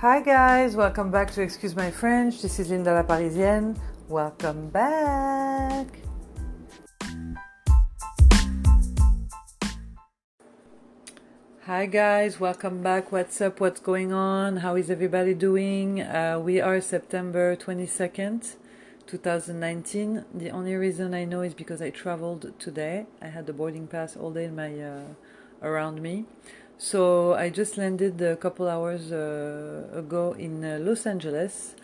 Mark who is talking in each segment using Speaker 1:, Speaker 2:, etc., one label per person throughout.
Speaker 1: Hi guys, welcome back to Excuse My French. This is Linda La Parisienne. Welcome back. Hi guys, welcome back. What's up? What's going on? How is everybody doing? Uh, we are September 22nd, 2019. The only reason I know is because I traveled today. I had the boarding pass all day in my uh, around me. So I just landed a couple hours uh, ago in uh, Los Angeles.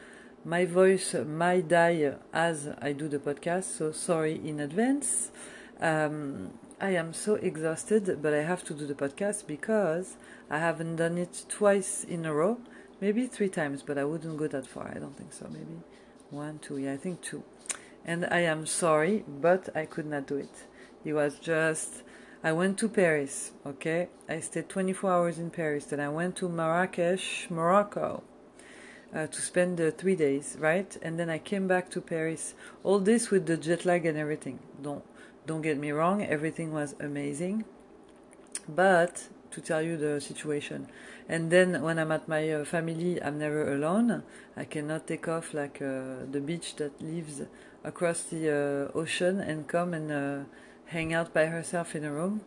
Speaker 1: My voice might die as I do the podcast, so sorry in advance. Um, I am so exhausted, but I have to do the podcast because I haven't done it twice in a row, maybe three times, but I wouldn't go that far. I don't think so. Maybe one, two, yeah, I think two. And I am sorry, but I could not do it. It was just I went to Paris, okay? I stayed 24 hours in Paris. Then I went to Marrakesh, Morocco, uh, to spend uh, three days, right? And then I came back to Paris. All this with the jet lag and everything. Don't don't get me wrong, everything was amazing. But to tell you the situation, and then when I'm at my uh, family, I'm never alone. I cannot take off like uh, the beach that lives across the uh, ocean and come and uh, hang out by herself in a room.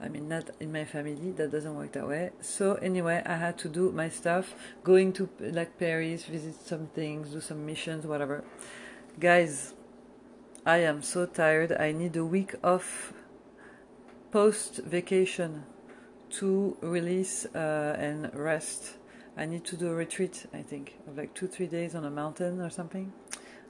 Speaker 1: I mean, not in my family, that doesn't work that way. So, anyway, I had to do my stuff, going to like Paris, visit some things, do some missions, whatever. Guys, I am so tired. I need a week off post vacation to release uh, and rest. I need to do a retreat, I think, of like two, three days on a mountain or something.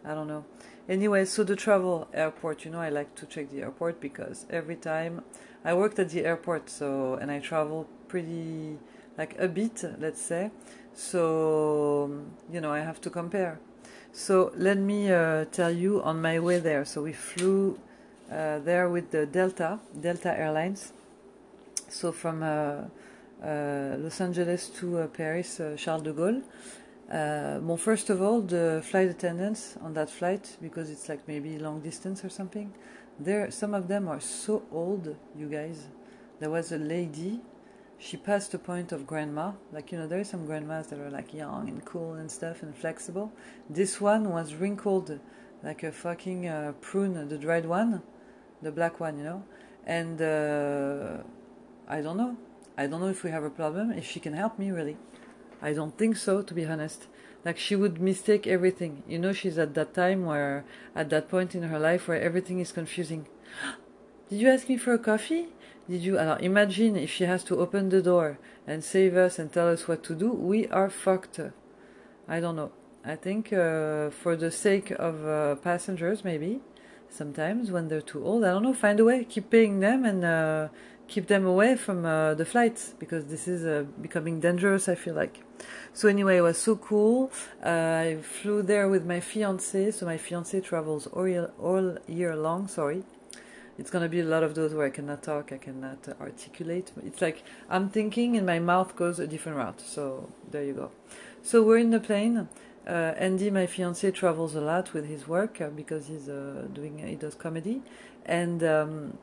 Speaker 1: I don't know. Anyway, so the travel airport, you know, I like to check the airport because every time I worked at the airport, so and I travel pretty like a bit, let's say. So you know, I have to compare. So let me uh, tell you on my way there. So we flew uh, there with the Delta, Delta Airlines. So from uh, uh Los Angeles to uh, Paris, uh, Charles de Gaulle. Uh, well, first of all, the flight attendants on that flight, because it's like maybe long distance or something, there some of them are so old, you guys. There was a lady, she passed the point of grandma. Like you know, there are some grandmas that are like young and cool and stuff and flexible. This one was wrinkled like a fucking uh, prune, the dried one, the black one, you know. And uh, I don't know. I don't know if we have a problem. If she can help me, really. I don't think so, to be honest. Like she would mistake everything. You know, she's at that time where, at that point in her life where everything is confusing. Did you ask me for a coffee? Did you? Alors, imagine if she has to open the door and save us and tell us what to do. We are fucked. I don't know. I think uh, for the sake of uh, passengers, maybe sometimes when they're too old, I don't know. Find a way. Keep paying them and uh, keep them away from uh, the flights because this is uh, becoming dangerous. I feel like. So anyway, it was so cool. Uh, I flew there with my fiance. So my fiance travels all year, all year long. Sorry, it's gonna be a lot of those where I cannot talk, I cannot articulate. It's like I'm thinking and my mouth goes a different route. So there you go. So we're in the plane. Uh, Andy, my fiance, travels a lot with his work uh, because he's uh, doing he does comedy, and um,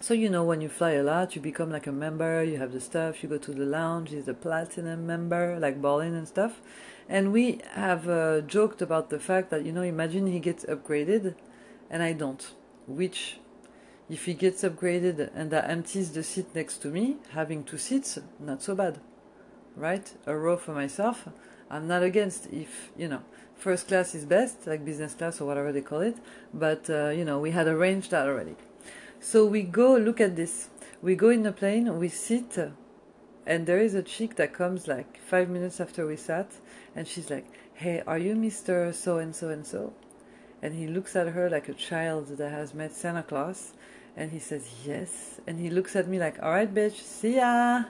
Speaker 1: so you know when you fly a lot you become like a member you have the stuff you go to the lounge he's a platinum member like ballin and stuff. And we have uh, joked about the fact that you know imagine he gets upgraded and i don't. Which if he gets upgraded and that empties the seat next to me having two seats not so bad right? A row for myself. I'm not against if you know first class is best like business class or whatever they call it. But uh, you know we had arranged that already so we go, look at this. We go in the plane, we sit, and there is a chick that comes like five minutes after we sat, and she's like, Hey, are you Mr. So and so and so? And he looks at her like a child that has met Santa Claus, and he says, Yes. And he looks at me like, All right, bitch, see ya.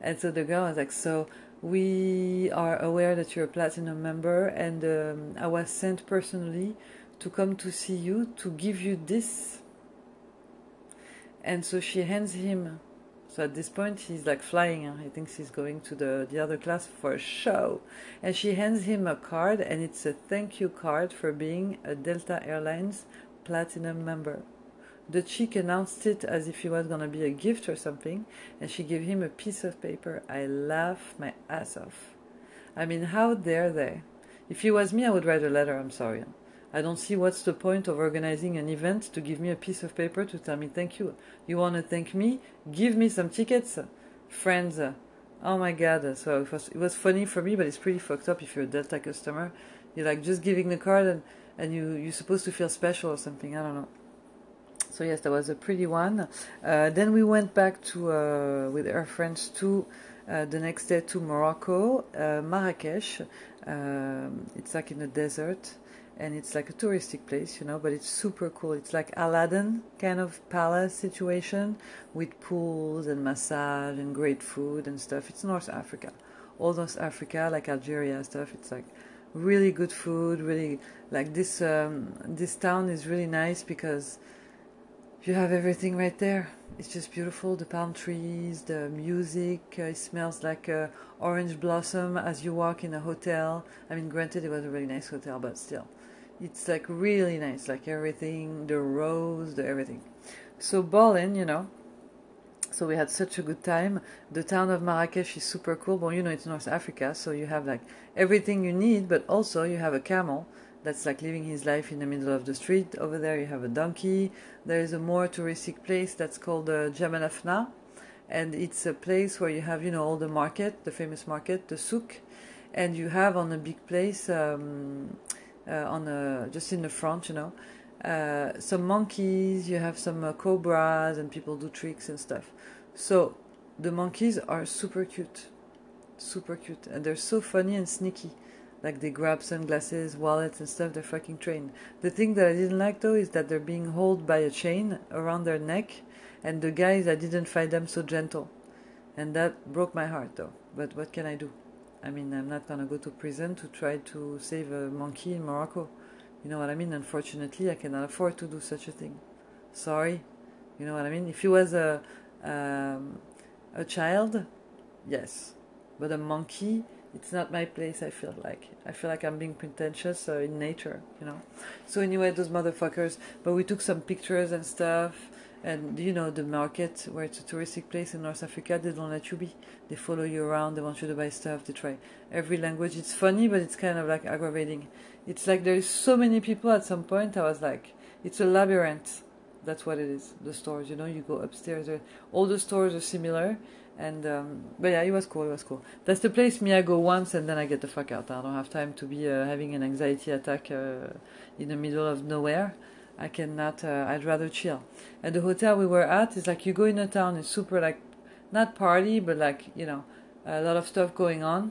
Speaker 1: And so the girl was like, So we are aware that you're a platinum member, and um, I was sent personally to come to see you to give you this and so she hands him. So at this point, he's like flying. He thinks he's going to the, the other class for a show. And she hands him a card, and it's a thank you card for being a Delta Airlines Platinum member. The chick announced it as if it was gonna be a gift or something, and she gave him a piece of paper. I laugh my ass off. I mean, how dare they? If it was me, I would write a letter. I'm sorry. I don't see what's the point of organizing an event to give me a piece of paper to tell me thank you. You want to thank me? Give me some tickets, friends. Oh my god! So it was it was funny for me, but it's pretty fucked up if you're a Delta customer. You're like just giving the card and and you you're supposed to feel special or something. I don't know. So yes, that was a pretty one. Uh, then we went back to uh, with our friends to uh, the next day to Morocco, uh, Marrakesh. Um, it's like in the desert and it's like a touristic place, you know, but it's super cool. It's like Aladdin kind of palace situation with pools and massage and great food and stuff. It's North Africa, all North Africa, like Algeria stuff. It's like really good food. Really like this. Um, this town is really nice because you have everything right there. It's just beautiful. The palm trees, the music. Uh, it smells like uh, orange blossom as you walk in a hotel. I mean, granted, it was a really nice hotel, but still it's like really nice, like everything, the rose, the everything. So Berlin, you know, so we had such a good time. The town of Marrakesh is super cool. Well, you know, it's North Africa, so you have like everything you need, but also you have a camel that's like living his life in the middle of the street. Over there, you have a donkey. There is a more touristic place that's called uh, Jemaa el-Fna, and it's a place where you have, you know, all the market, the famous market, the souk, and you have on a big place. Um, uh, on a, just in the front, you know. Uh, some monkeys, you have some uh, cobras, and people do tricks and stuff. So the monkeys are super cute, super cute, and they're so funny and sneaky. Like they grab sunglasses, wallets, and stuff. They're fucking trained. The thing that I didn't like though is that they're being held by a chain around their neck, and the guys I didn't find them so gentle, and that broke my heart though. But what can I do? I mean, I'm not gonna go to prison to try to save a monkey in Morocco. You know what I mean? Unfortunately, I cannot afford to do such a thing. Sorry. You know what I mean? If he was a um, a child, yes, but a monkey, it's not my place. I feel like I feel like I'm being pretentious uh, in nature, you know. So anyway, those motherfuckers. But we took some pictures and stuff and you know the market where it's a touristic place in North Africa, they don't let you be. They follow you around. They want you to buy stuff. They try every language. It's funny, but it's kind of like aggravating. It's like there's so many people. At some point, I was like, it's a labyrinth. That's what it is. The stores, you know, you go upstairs. All the stores are similar, and um, but yeah, it was cool. It was cool. That's the place me I go once, and then I get the fuck out. I don't have time to be uh, having an anxiety attack uh, in the middle of nowhere. I cannot. Uh, I'd rather chill. And the hotel we were at is like you go in a town. It's super like not party, but like you know a lot of stuff going on.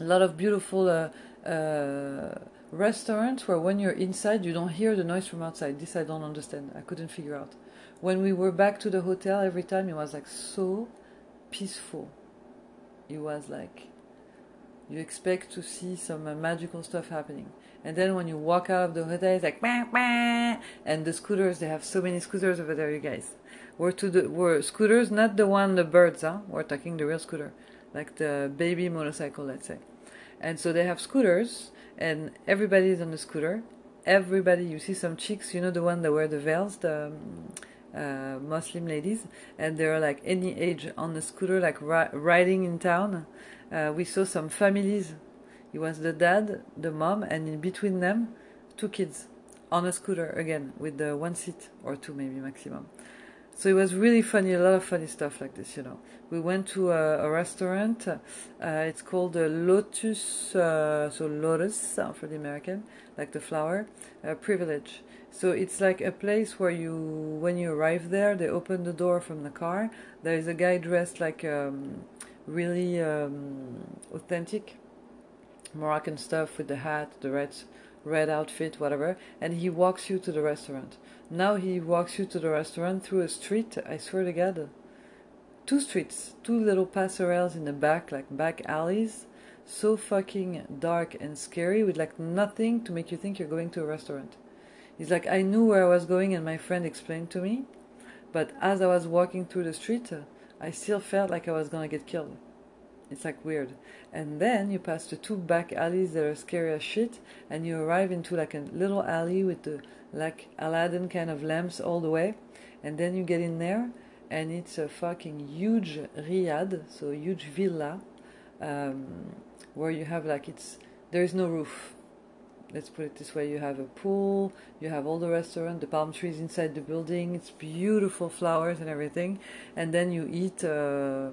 Speaker 1: A lot of beautiful uh, uh, restaurants where when you're inside you don't hear the noise from outside. This I don't understand. I couldn't figure out. When we were back to the hotel, every time it was like so peaceful. It was like you expect to see some uh, magical stuff happening. And then when you walk out of the hotel, it's like, bah, bah, and the scooters, they have so many scooters over there, you guys. We're to the, we're scooters, not the one, the birds, huh? We're talking the real scooter, like the baby motorcycle, let's say. And so they have scooters, and everybody is on the scooter. Everybody, you see some chicks, you know, the one that wear the veils, the um, uh, Muslim ladies, and they're like any age on a scooter, like ri- riding in town. Uh, we saw some families it was the dad, the mom, and in between them, two kids on a scooter again with the one seat or two maybe maximum. So it was really funny, a lot of funny stuff like this, you know. We went to a, a restaurant. Uh, it's called the Lotus, uh, so Lotus uh, for the American, like the flower, uh, Privilege. So it's like a place where you, when you arrive there, they open the door from the car. There is a guy dressed like um, really um, authentic Moroccan stuff with the hat, the red red outfit, whatever, and he walks you to the restaurant. Now he walks you to the restaurant through a street, I swear to God. Two streets, two little passerelles in the back, like back alleys, so fucking dark and scary with like nothing to make you think you're going to a restaurant. He's like, I knew where I was going and my friend explained to me, but as I was walking through the street, I still felt like I was gonna get killed. It's like weird. And then you pass the two back alleys that are scary as shit, and you arrive into like a little alley with the like Aladdin kind of lamps all the way. And then you get in there, and it's a fucking huge riad, so huge villa, um, where you have like it's there is no roof. Let's put it this way: you have a pool, you have all the restaurant, the palm trees inside the building. It's beautiful flowers and everything, and then you eat uh,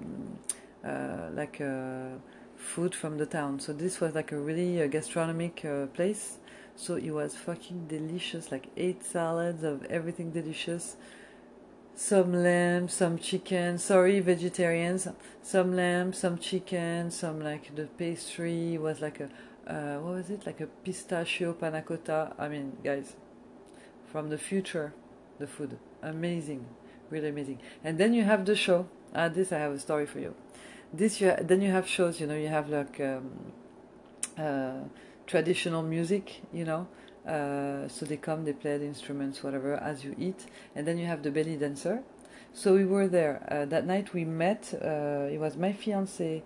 Speaker 1: uh, like uh, food from the town. So this was like a really uh, gastronomic uh, place. So it was fucking delicious, like eight salads of everything delicious some lamb, some chicken. Sorry, vegetarians. Some lamb, some chicken, some like the pastry was like a uh, what was it? Like a pistachio panna cotta. I mean, guys, from the future, the food amazing, really amazing. And then you have the show. Ah, this I have a story for you. This you then you have shows. You know, you have like um, uh, traditional music. You know, uh, so they come, they play the instruments, whatever, as you eat, and then you have the belly dancer. So we were there uh, that night. We met. Uh, it was my fiance.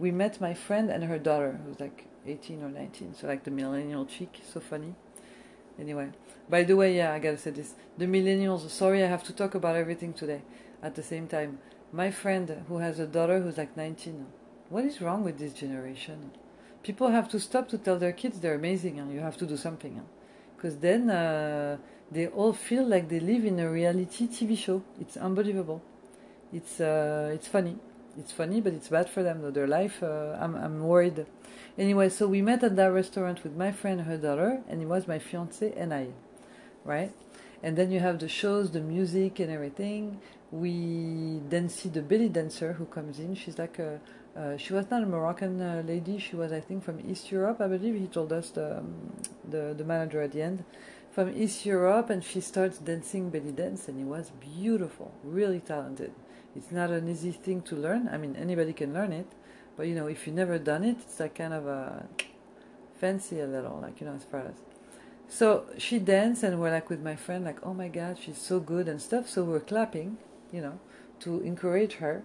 Speaker 1: We met my friend and her daughter, who's like 18 or 19. So like the millennial chick. So funny. Anyway, by the way, yeah, I gotta say this: the millennials. Sorry, I have to talk about everything today at the same time. My friend who has a daughter who's like 19. What is wrong with this generation? people have to stop to tell their kids they're amazing and you have to do something because then uh, they all feel like they live in a reality TV show. It's unbelievable. It's uh, it's funny. It's funny, but it's bad for them. Though their life, uh, I'm I'm worried. Anyway, so we met at that restaurant with my friend, her daughter, and it was my fiance and I, right? And then you have the shows, the music, and everything. We then see the belly dancer who comes in. She's like a uh, she was not a Moroccan uh, lady. She was, I think, from East Europe. I believe he told us the, um, the the manager at the end, from East Europe, and she starts dancing belly dance, and it was beautiful, really talented. It's not an easy thing to learn. I mean, anybody can learn it, but you know, if you never done it, it's like kind of a fancy a little, like you know, as far as. So she danced, and we're like with my friend, like, oh my god, she's so good and stuff. So we're clapping, you know, to encourage her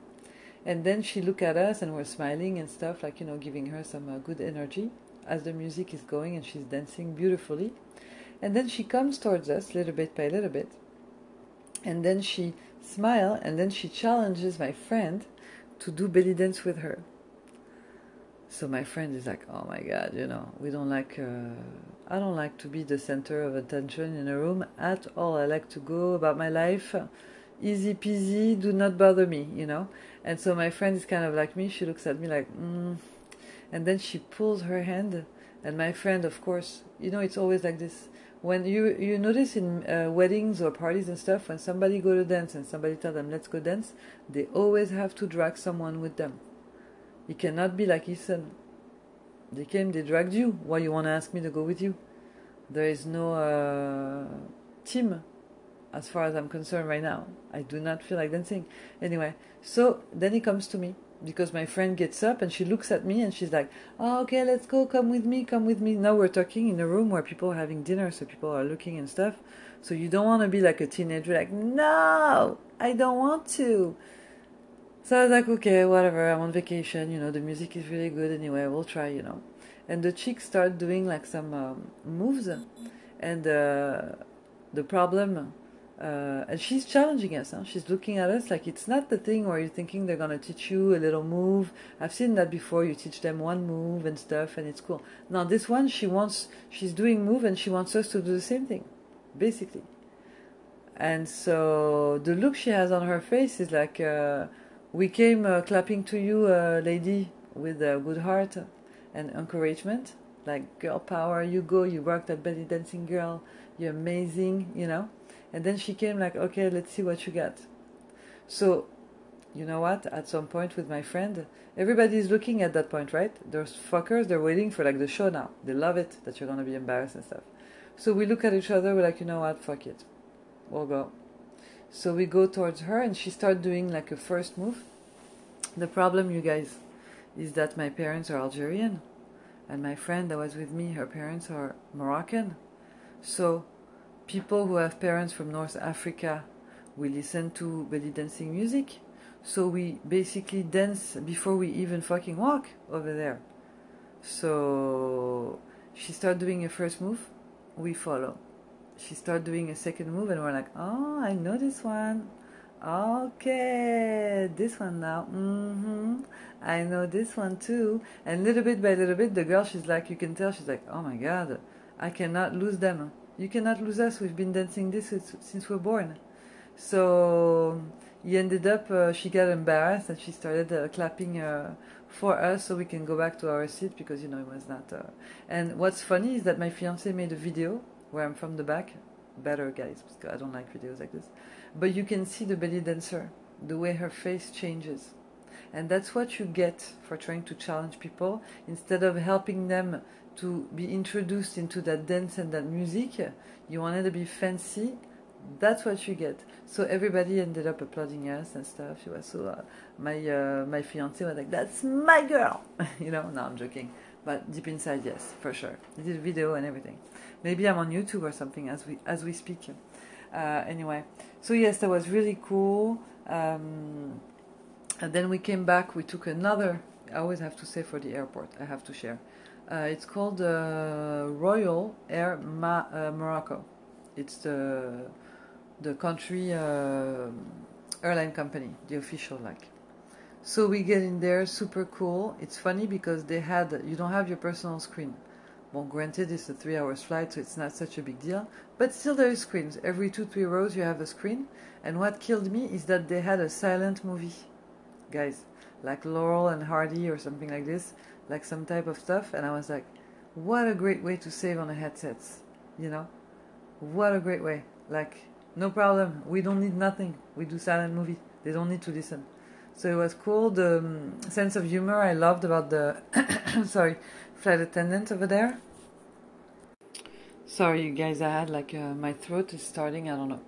Speaker 1: and then she looked at us and we're smiling and stuff, like, you know, giving her some uh, good energy as the music is going and she's dancing beautifully. And then she comes towards us little bit by little bit. And then she smiles and then she challenges my friend to do belly dance with her. So my friend is like, "Oh my god, you know, we don't like. Uh, I don't like to be the center of attention in a room at all. I like to go about my life, easy peasy. Do not bother me, you know." And so my friend is kind of like me. She looks at me like, mm. and then she pulls her hand. And my friend, of course, you know, it's always like this. When you you notice in uh, weddings or parties and stuff, when somebody go to dance and somebody tell them let's go dance, they always have to drag someone with them. It cannot be like he said. They came, they dragged you. Why you want to ask me to go with you? There is no uh, team as far as I'm concerned right now. I do not feel like dancing. Anyway, so then he comes to me because my friend gets up and she looks at me and she's like, oh, okay, let's go, come with me, come with me. Now we're talking in a room where people are having dinner, so people are looking and stuff. So you don't want to be like a teenager, like, no, I don't want to. So I was like, okay, whatever, I'm on vacation, you know, the music is really good anyway, we'll try, you know. And the chicks start doing like some um, moves, and uh, the problem uh, and she's challenging us. Huh? She's looking at us like it's not the thing where you're thinking they're gonna teach you a little move. I've seen that before. You teach them one move and stuff, and it's cool. Now this one, she wants, she's doing move, and she wants us to do the same thing, basically. And so the look she has on her face is like, uh, we came uh, clapping to you, uh, lady, with a good heart and encouragement. Like girl power, you go, you work that belly dancing girl, you're amazing, you know and then she came like, okay, let's see what you got. So, you know what? At some point with my friend, everybody is looking at that point, right? Those fuckers, they're waiting for like the show now. They love it that you're gonna be embarrassed and stuff. So we look at each other, we're like, you know what? Fuck it. We'll go. So we go towards her and she starts doing like a first move. The problem, you guys, is that my parents are Algerian and my friend that was with me, her parents are Moroccan. So people who have parents from North Africa, we listen to belly dancing music. So we basically dance before we even fucking walk over there. So she started doing a first move, we follow. She started doing a second move, and we're like, oh, I know this one. Okay, this one now. Mm-hmm. I know this one too. And little bit by little bit, the girl, she's like, you can tell, she's like, oh my god, I cannot lose them. You cannot lose us. We've been dancing this since we're born. So he ended up, uh, she got embarrassed and she started uh, clapping uh, for us so we can go back to our seat because, you know, it was not. Uh, and what's funny is that my fiance made a video where I'm from the back. Better, guys, because I don't like videos like this. But you can see the belly dancer, the way her face changes. And that's what you get for trying to challenge people. Instead of helping them to be introduced into that dance and that music, you wanted to be fancy. That's what you get. So everybody ended up applauding us and stuff. She was so. Uh, my uh, my fiance was like, "That's my girl," you know. No, I'm joking, but deep inside, yes, for sure. He did video and everything. Maybe I'm on YouTube or something as we as we speak. Uh, anyway, so yes, that was really cool. Um, and then we came back. We took another. I always have to say for the airport. I have to share. Uh, it's called uh, Royal Air Ma- uh, Morocco. It's the the country uh, airline company, the official like. So we get in there, super cool. It's funny because they had you don't have your personal screen. Well, granted, it's a three hours flight, so it's not such a big deal. But still, there is screens. Every two, three rows, you have a screen. And what killed me is that they had a silent movie. Guys, like Laurel and Hardy or something like this, like some type of stuff. And I was like, what a great way to save on the headsets, you know? What a great way. Like, no problem. We don't need nothing. We do silent movie. They don't need to listen. So it was cool. The um, sense of humor I loved about the sorry flight attendant over there. Sorry, you guys. I had like uh, my throat is starting. I don't know.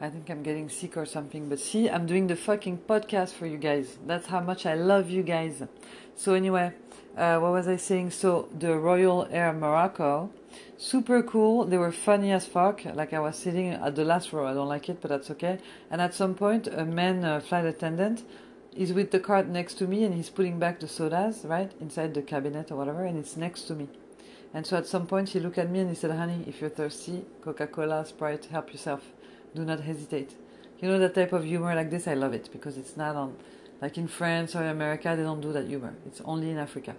Speaker 1: I think I'm getting sick or something. But see, I'm doing the fucking podcast for you guys. That's how much I love you guys. So anyway, uh, what was I saying? So the Royal Air Morocco, super cool. They were funny as fuck. Like I was sitting at the last row. I don't like it, but that's okay. And at some point, a man uh, flight attendant is with the cart next to me, and he's putting back the sodas right inside the cabinet or whatever, and it's next to me. And so at some point, he looked at me and he said, "Honey, if you're thirsty, Coca-Cola, Sprite, help yourself. Do not hesitate." You know that type of humor like this, I love it because it's not on like in France or America, they don't do that humor. It's only in Africa.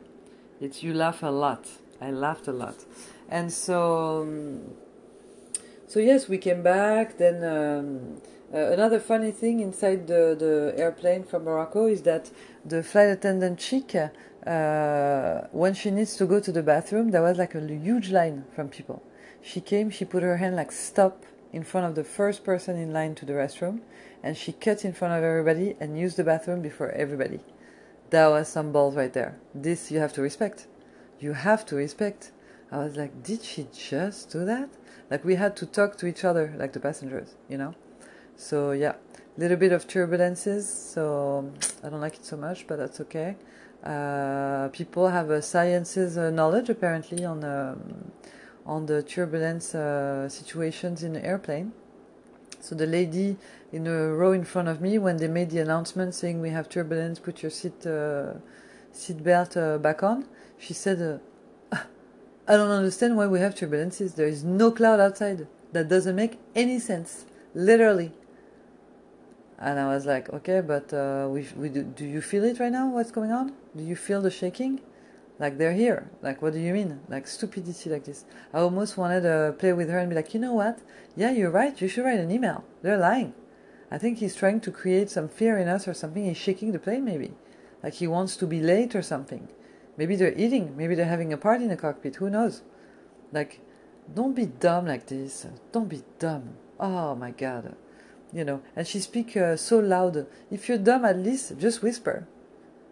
Speaker 1: It's you laugh a lot. I laughed a lot, and so um, so yes, we came back. Then um, uh, another funny thing inside the the airplane from Morocco is that the flight attendant chick, uh, when she needs to go to the bathroom, there was like a huge line from people. She came, she put her hand like stop in front of the first person in line to the restroom and she cut in front of everybody and used the bathroom before everybody. That was some balls right there. This you have to respect. You have to respect. I was like, did she just do that? Like we had to talk to each other, like the passengers, you know? So yeah, little bit of turbulences. So I don't like it so much, but that's okay. Uh, people have a sciences uh, knowledge apparently on um, on the turbulence uh, situations in the airplane. So the lady in a row in front of me, when they made the announcement saying we have turbulence, put your seat uh, seat belt uh, back on, she said, uh, "I don't understand why we have turbulences. There is no cloud outside. That doesn't make any sense, literally." And I was like, "Okay, but uh, we we do, do you feel it right now? What's going on? Do you feel the shaking?" Like they're here. Like what do you mean? Like stupidity like this. I almost wanted to play with her and be like, you know what? Yeah, you're right. You should write an email. They're lying. I think he's trying to create some fear in us or something. He's shaking the plane maybe. Like he wants to be late or something. Maybe they're eating. Maybe they're having a party in the cockpit. Who knows? Like, don't be dumb like this. Don't be dumb. Oh my god. You know, and she speak uh, so loud. If you're dumb, at least just whisper.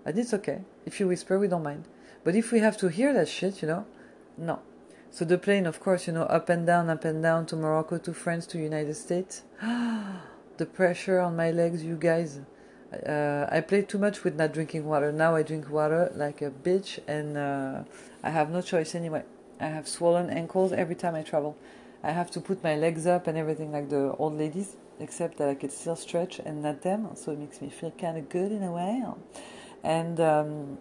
Speaker 1: And it's okay. If you whisper, we don't mind. But if we have to hear that shit, you know, no. So the plane, of course, you know, up and down, up and down to Morocco, to France, to United States. the pressure on my legs, you guys. Uh, I played too much with not drinking water. Now I drink water like a bitch, and uh, I have no choice anyway. I have swollen ankles every time I travel. I have to put my legs up and everything like the old ladies, except that I could still stretch and not them, so it makes me feel kind of good in a way. And um,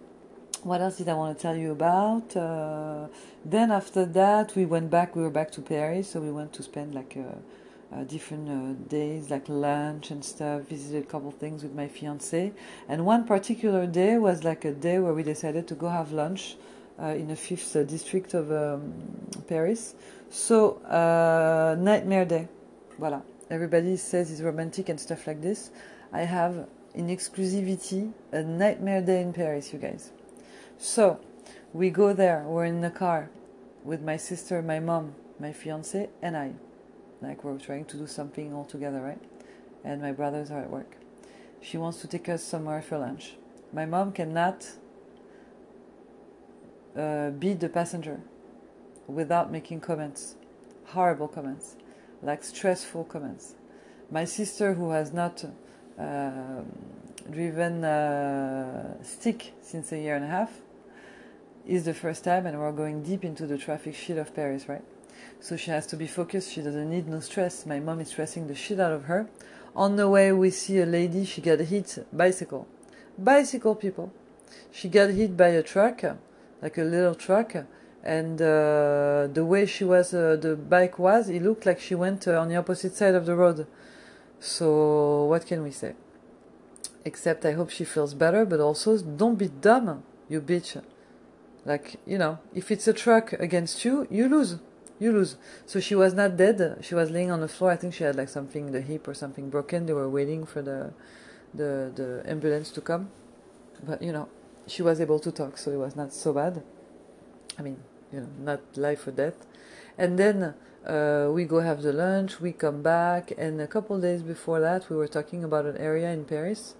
Speaker 1: what else did I want to tell you about? Uh, then after that, we went back. We were back to Paris, so we went to spend like a, uh, different uh, days, like lunch and stuff. Visited a couple things with my fiance, and one particular day was like a day where we decided to go have lunch uh, in the fifth uh, district of um, Paris. So uh, nightmare day, voilà. Everybody says it's romantic and stuff like this. I have in exclusivity a nightmare day in Paris, you guys. So we go there. We're in the car with my sister, my mom, my fiance, and I. Like we're trying to do something all together, right? And my brothers are at work. She wants to take us somewhere for lunch. My mom cannot uh, be the passenger without making comments, horrible comments, like stressful comments. My sister, who has not uh, driven uh, stick since a year and a half, is the first time, and we're going deep into the traffic shit of Paris, right? So she has to be focused. She doesn't need no stress. My mom is stressing the shit out of her. On the way, we see a lady. She got hit bicycle, bicycle people. She got hit by a truck, like a little truck, and uh, the way she was, uh, the bike was, it looked like she went uh, on the opposite side of the road. So what can we say? Except I hope she feels better, but also don't be dumb, you bitch. Like you know, if it's a truck against you, you lose you lose. So she was not dead. She was laying on the floor. I think she had like something in the hip or something broken. They were waiting for the the the ambulance to come. But you know, she was able to talk, so it was not so bad. I mean, you know, not life or death. And then uh, we go have the lunch. We come back, and a couple days before that, we were talking about an area in Paris.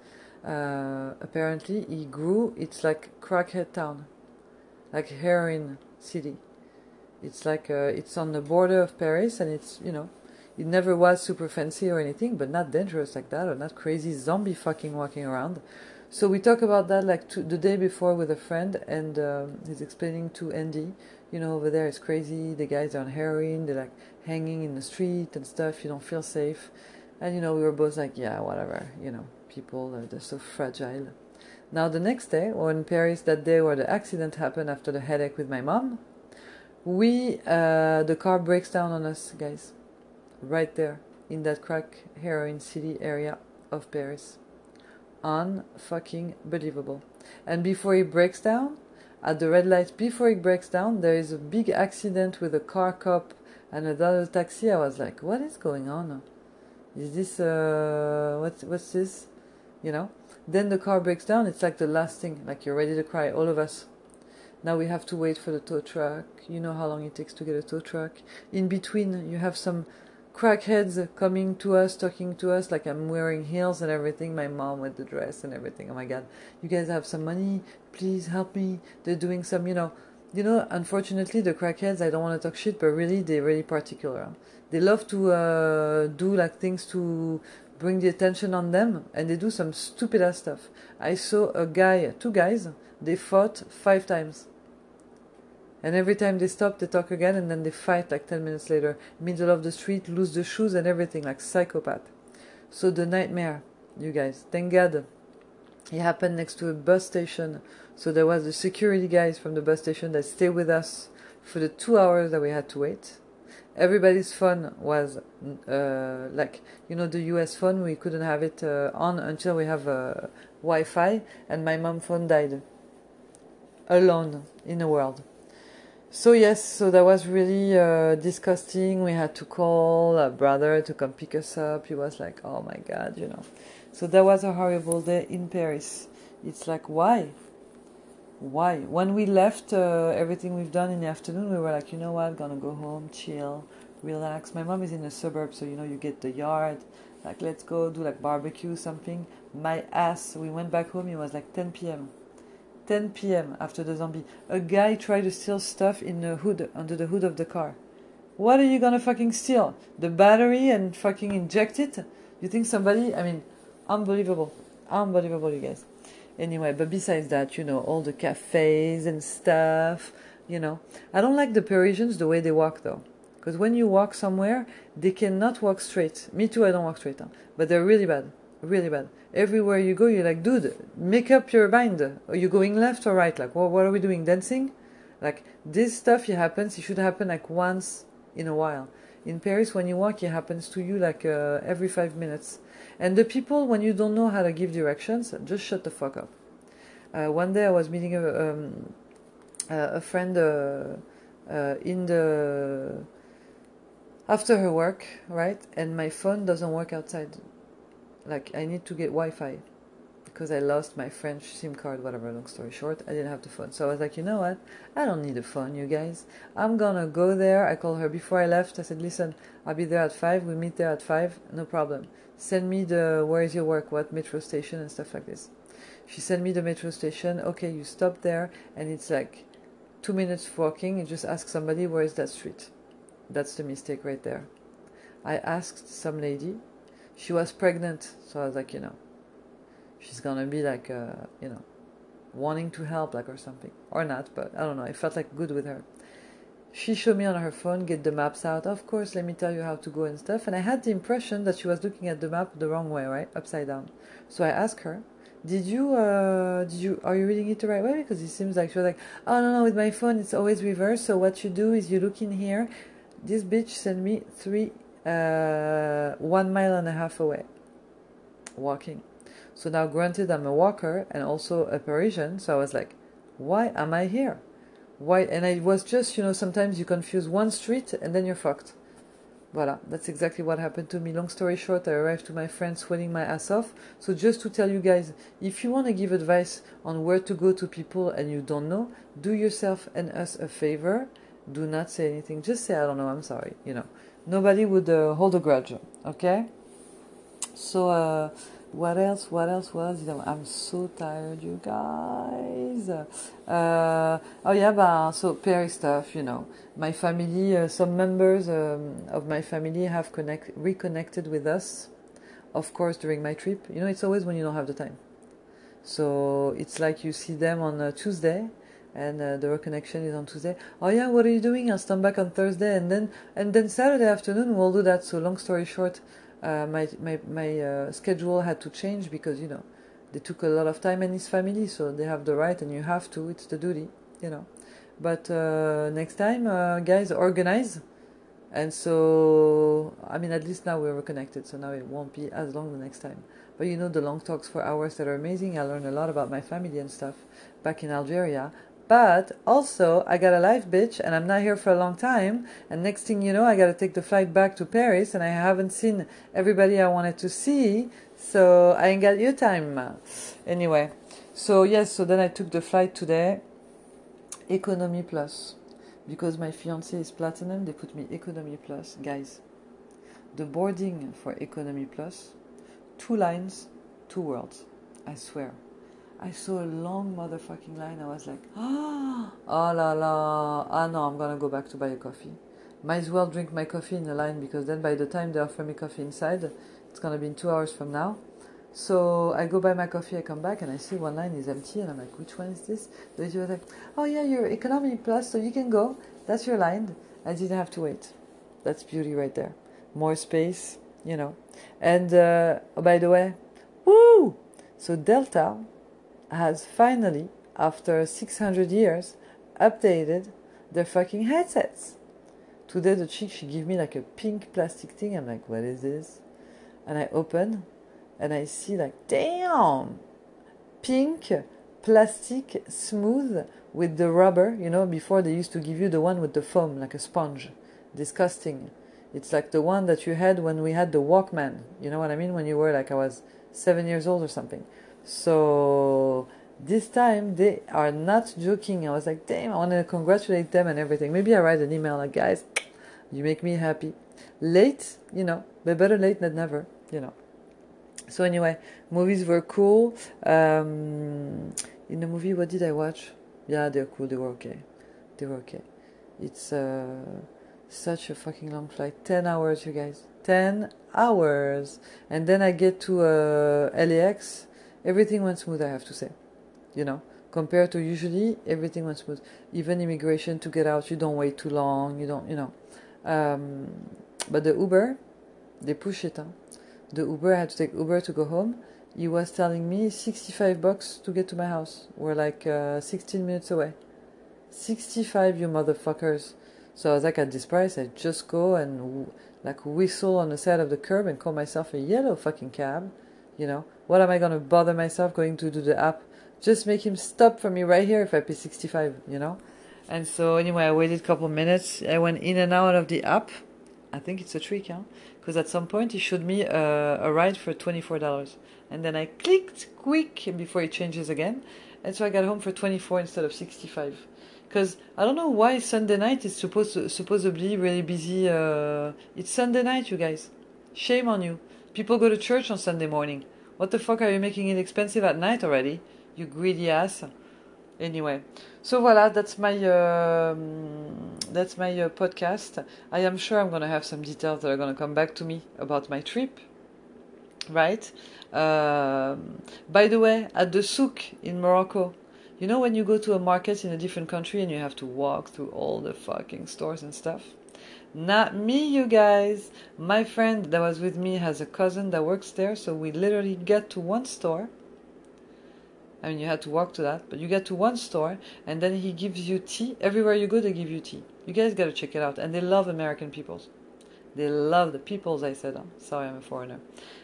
Speaker 1: Uh, apparently, it grew. It's like crackhead town, like heroin city it's like uh, it's on the border of Paris, and it's you know, it never was super fancy or anything, but not dangerous like that, or not crazy zombie fucking walking around. So we talk about that like the day before with a friend, and um, he's explaining to Andy, you know, over there it's crazy. The guys are on heroin. They're like hanging in the street and stuff. You don't feel safe, and you know we were both like, yeah, whatever. You know, people uh, they're so fragile. Now the next day, or in Paris, that day where the accident happened after the headache with my mom, we uh, the car breaks down on us guys. Right there in that crack heroin city area of paris. Unfucking believable. And before it breaks down at the red light before it breaks down there is a big accident with a car cop and another taxi. I was like what is going on? Is this uh what's what's this you know then the car breaks down it's like the last thing like you're ready to cry all of us now we have to wait for the tow truck. You know how long it takes to get a tow truck. In between, you have some crackheads coming to us, talking to us like I'm wearing heels and everything. My mom with the dress and everything. Oh my god, you guys have some money? Please help me. They're doing some, you know, you know. Unfortunately, the crackheads. I don't want to talk shit, but really, they're really particular. They love to uh, do like things to bring the attention on them, and they do some stupid ass stuff. I saw a guy, two guys. They fought five times and every time they stop, they talk again, and then they fight like 10 minutes later. Middle of the street, lose the shoes and everything, like psychopath. So the nightmare, you guys. Thank God. It happened next to a bus station. So there was the security guys from the bus station that stayed with us for the two hours that we had to wait. Everybody's phone was uh, like, you know, the US phone, we couldn't have it uh, on until we have uh, Wi Fi, and my mom phone died alone in the world. So yes, so that was really uh, disgusting. We had to call a brother to come pick us up. He was like, "Oh my god," you know. So that was a horrible day in Paris. It's like, why? Why? When we left uh, everything we've done in the afternoon, we were like, you know what, gonna go home, chill, relax. My mom is in the suburbs, so you know you get the yard. Like, let's go do like barbecue something. My ass. We went back home. It was like 10 p.m. 10 p.m. after the zombie, a guy tried to steal stuff in the hood, under the hood of the car. What are you gonna fucking steal? The battery and fucking inject it? You think somebody, I mean, unbelievable. Unbelievable, you guys. Anyway, but besides that, you know, all the cafes and stuff, you know. I don't like the Parisians the way they walk though. Because when you walk somewhere, they cannot walk straight. Me too, I don't walk straight. Huh? But they're really bad. Really bad everywhere you go, you're like, dude, make up your mind. Are you going left or right? Like, what, what are we doing? Dancing? Like, this stuff it happens, it should happen like once in a while. In Paris, when you walk, it happens to you like uh, every five minutes. And the people, when you don't know how to give directions, just shut the fuck up. Uh, one day I was meeting a, um, a friend uh, uh, in the after her work, right? And my phone doesn't work outside. Like I need to get Wi-Fi because I lost my French SIM card, whatever, long story short, I didn't have the phone. So I was like, you know what? I don't need a phone, you guys. I'm gonna go there. I called her before I left. I said, listen, I'll be there at 5. We meet there at 5. No problem. Send me the where is your work, what metro station, and stuff like this. She sent me the metro station. Okay, you stop there, and it's like two minutes walking. You just ask somebody, where is that street? That's the mistake right there. I asked some lady. She was pregnant, so I was like, you know, she's gonna be like, uh, you know, wanting to help, like or something, or not. But I don't know. I felt like good with her. She showed me on her phone, get the maps out. Of course, let me tell you how to go and stuff. And I had the impression that she was looking at the map the wrong way, right, upside down. So I asked her, "Did you, uh, did you, are you reading it the right way?" Because it seems like she was like, "Oh no, no, with my phone it's always reverse. So what you do is you look in here. This bitch sent me three, uh, one mile and a half away, walking." So now, granted, I'm a walker and also a Parisian, so I was like, why am I here? Why? And it was just, you know, sometimes you confuse one street and then you're fucked. Voila, that's exactly what happened to me. Long story short, I arrived to my friend sweating my ass off. So just to tell you guys, if you want to give advice on where to go to people and you don't know, do yourself and us a favor. Do not say anything. Just say, I don't know, I'm sorry. You know, nobody would uh, hold a grudge. Okay? So, uh, what else? What else was? You know, I'm so tired, you guys. Uh, oh yeah, but so Paris stuff. You know, my family, uh, some members um, of my family have connect reconnected with us. Of course, during my trip. You know, it's always when you don't have the time. So it's like you see them on a Tuesday, and uh, the reconnection is on Tuesday. Oh yeah, what are you doing? I'll stand back on Thursday, and then and then Saturday afternoon we'll do that. So long story short, uh, my my my uh, schedule had to change because you know they took a lot of time and his family, so they have the right and you have to. It's the duty, you know. But uh, next time, uh, guys, organize. And so, I mean, at least now we're reconnected, so now it won't be as long the next time. But you know, the long talks for hours that are amazing. I learned a lot about my family and stuff back in Algeria. But also, I got a life, bitch, and I'm not here for a long time. And next thing you know, I got to take the flight back to Paris, and I haven't seen everybody I wanted to see, so I ain't got your time. Anyway, so yes, so then I took the flight today, economy plus, because my fiance is platinum. They put me economy plus, guys. The boarding for economy plus, two lines, two worlds. I swear. I saw a long motherfucking line. I was like, oh, oh la la. Ah no, I'm gonna go back to buy a coffee. Might as well drink my coffee in the line because then by the time they offer me coffee inside, it's gonna be in two hours from now. So I go buy my coffee, I come back and I see one line is empty and I'm like, which one is this? The lady was like, oh yeah, you're economy plus, so you can go. That's your line. I didn't have to wait. That's beauty right there. More space, you know. And uh, oh, by the way, woo! So Delta has finally, after 600 years, updated their fucking headsets. Today the chick she gave me like a pink plastic thing. I'm like, what is this? And I open and I see like, damn, pink plastic smooth with the rubber. You know, before they used to give you the one with the foam like a sponge. Disgusting. It's like the one that you had when we had the Walkman. You know what I mean? When you were like I was seven years old or something. So this time they are not joking. I was like, damn, I want to congratulate them and everything. Maybe I write an email like, guys, you make me happy. Late, you know, but better late than never, you know. So anyway, movies were cool. Um, in the movie, what did I watch? Yeah, they're cool. They were okay. They were okay. It's uh, such a fucking long flight. Ten hours, you guys. Ten hours. And then I get to uh, LAX everything went smooth, I have to say. You know, compared to usually, everything went smooth. Even immigration to get out, you don't wait too long. You don't, you know. Um, but the Uber, they push it. Huh? The Uber, I had to take Uber to go home. He was telling me 65 bucks to get to my house. We're like uh, 16 minutes away. 65, you motherfuckers. So I was like, at this price, I just go and like whistle on the side of the curb and call myself a yellow fucking cab. You know, what am I gonna bother myself going to do the app? Just make him stop for me right here if I pay 65, you know? And so anyway, I waited a couple minutes. I went in and out of the app. I think it's a trick, huh? Because at some point he showed me a, a ride for $24. And then I clicked quick before it changes again. And so I got home for 24 instead of 65. Because I don't know why Sunday night is supposed to, supposedly really busy. Uh, it's Sunday night, you guys. Shame on you. People go to church on Sunday morning. What the fuck are you making it expensive at night already? You greedy ass. Anyway, so voila, that's my um, that's my uh, podcast. I am sure I'm gonna have some details that are gonna come back to me about my trip. Right. Um, by the way, at the souk in Morocco, you know when you go to a market in a different country and you have to walk through all the fucking stores and stuff. Not me, you guys. My friend that was with me has a cousin that works there, so we literally get to one store I mean, you had to walk to that, but you get to one store and then he gives you tea. Everywhere you go, they give you tea. You guys got to check it out. And they love American peoples. They love the peoples, I said. Sorry, I'm a foreigner.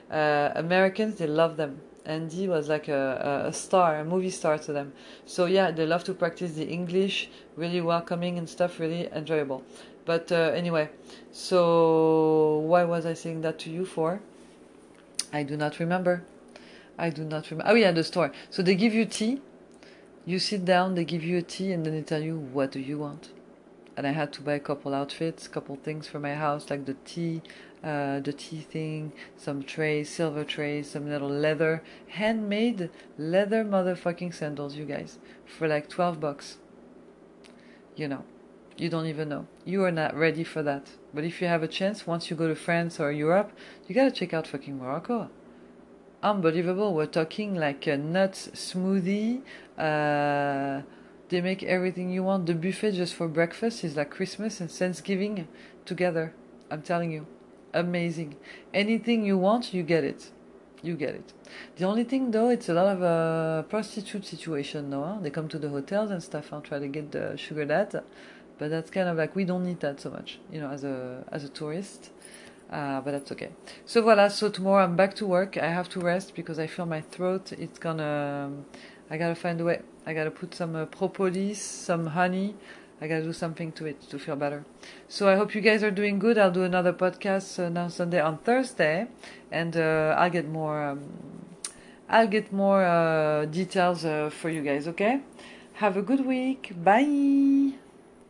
Speaker 1: Uh, Americans, they love them. Andy was like a, a star, a movie star to them. So yeah, they love to practice the English, really welcoming and stuff, really enjoyable. But uh, anyway, so why was I saying that to you for? I do not remember. I do not remember. Oh yeah, the store. So they give you tea. You sit down, they give you a tea, and then they tell you what do you want. And I had to buy a couple outfits, couple things for my house, like the tea, uh, the tea thing, some trays, silver trays, some little leather, handmade leather motherfucking sandals, you guys, for like twelve bucks. You know, you don't even know. You are not ready for that. But if you have a chance, once you go to France or Europe, you gotta check out fucking Morocco unbelievable. We're talking like a nuts smoothie. Uh, they make everything you want. The buffet just for breakfast is like Christmas and Thanksgiving together. I'm telling you, amazing. Anything you want, you get it. You get it. The only thing though, it's a lot of a uh, prostitute situation. Huh? They come to the hotels and stuff and try to get the sugar dad, but that's kind of like we don't need that so much, you know, as a as a tourist. Uh, but that's okay. So voila, so tomorrow I'm back to work. I have to rest because I feel my throat. It's gonna. I gotta find a way. I gotta put some uh, propolis, some honey. I gotta do something to it to feel better. So I hope you guys are doing good. I'll do another podcast uh, now Sunday on Thursday, and uh, I'll get more. Um, I'll get more uh, details uh, for you guys. Okay. Have a good week. Bye.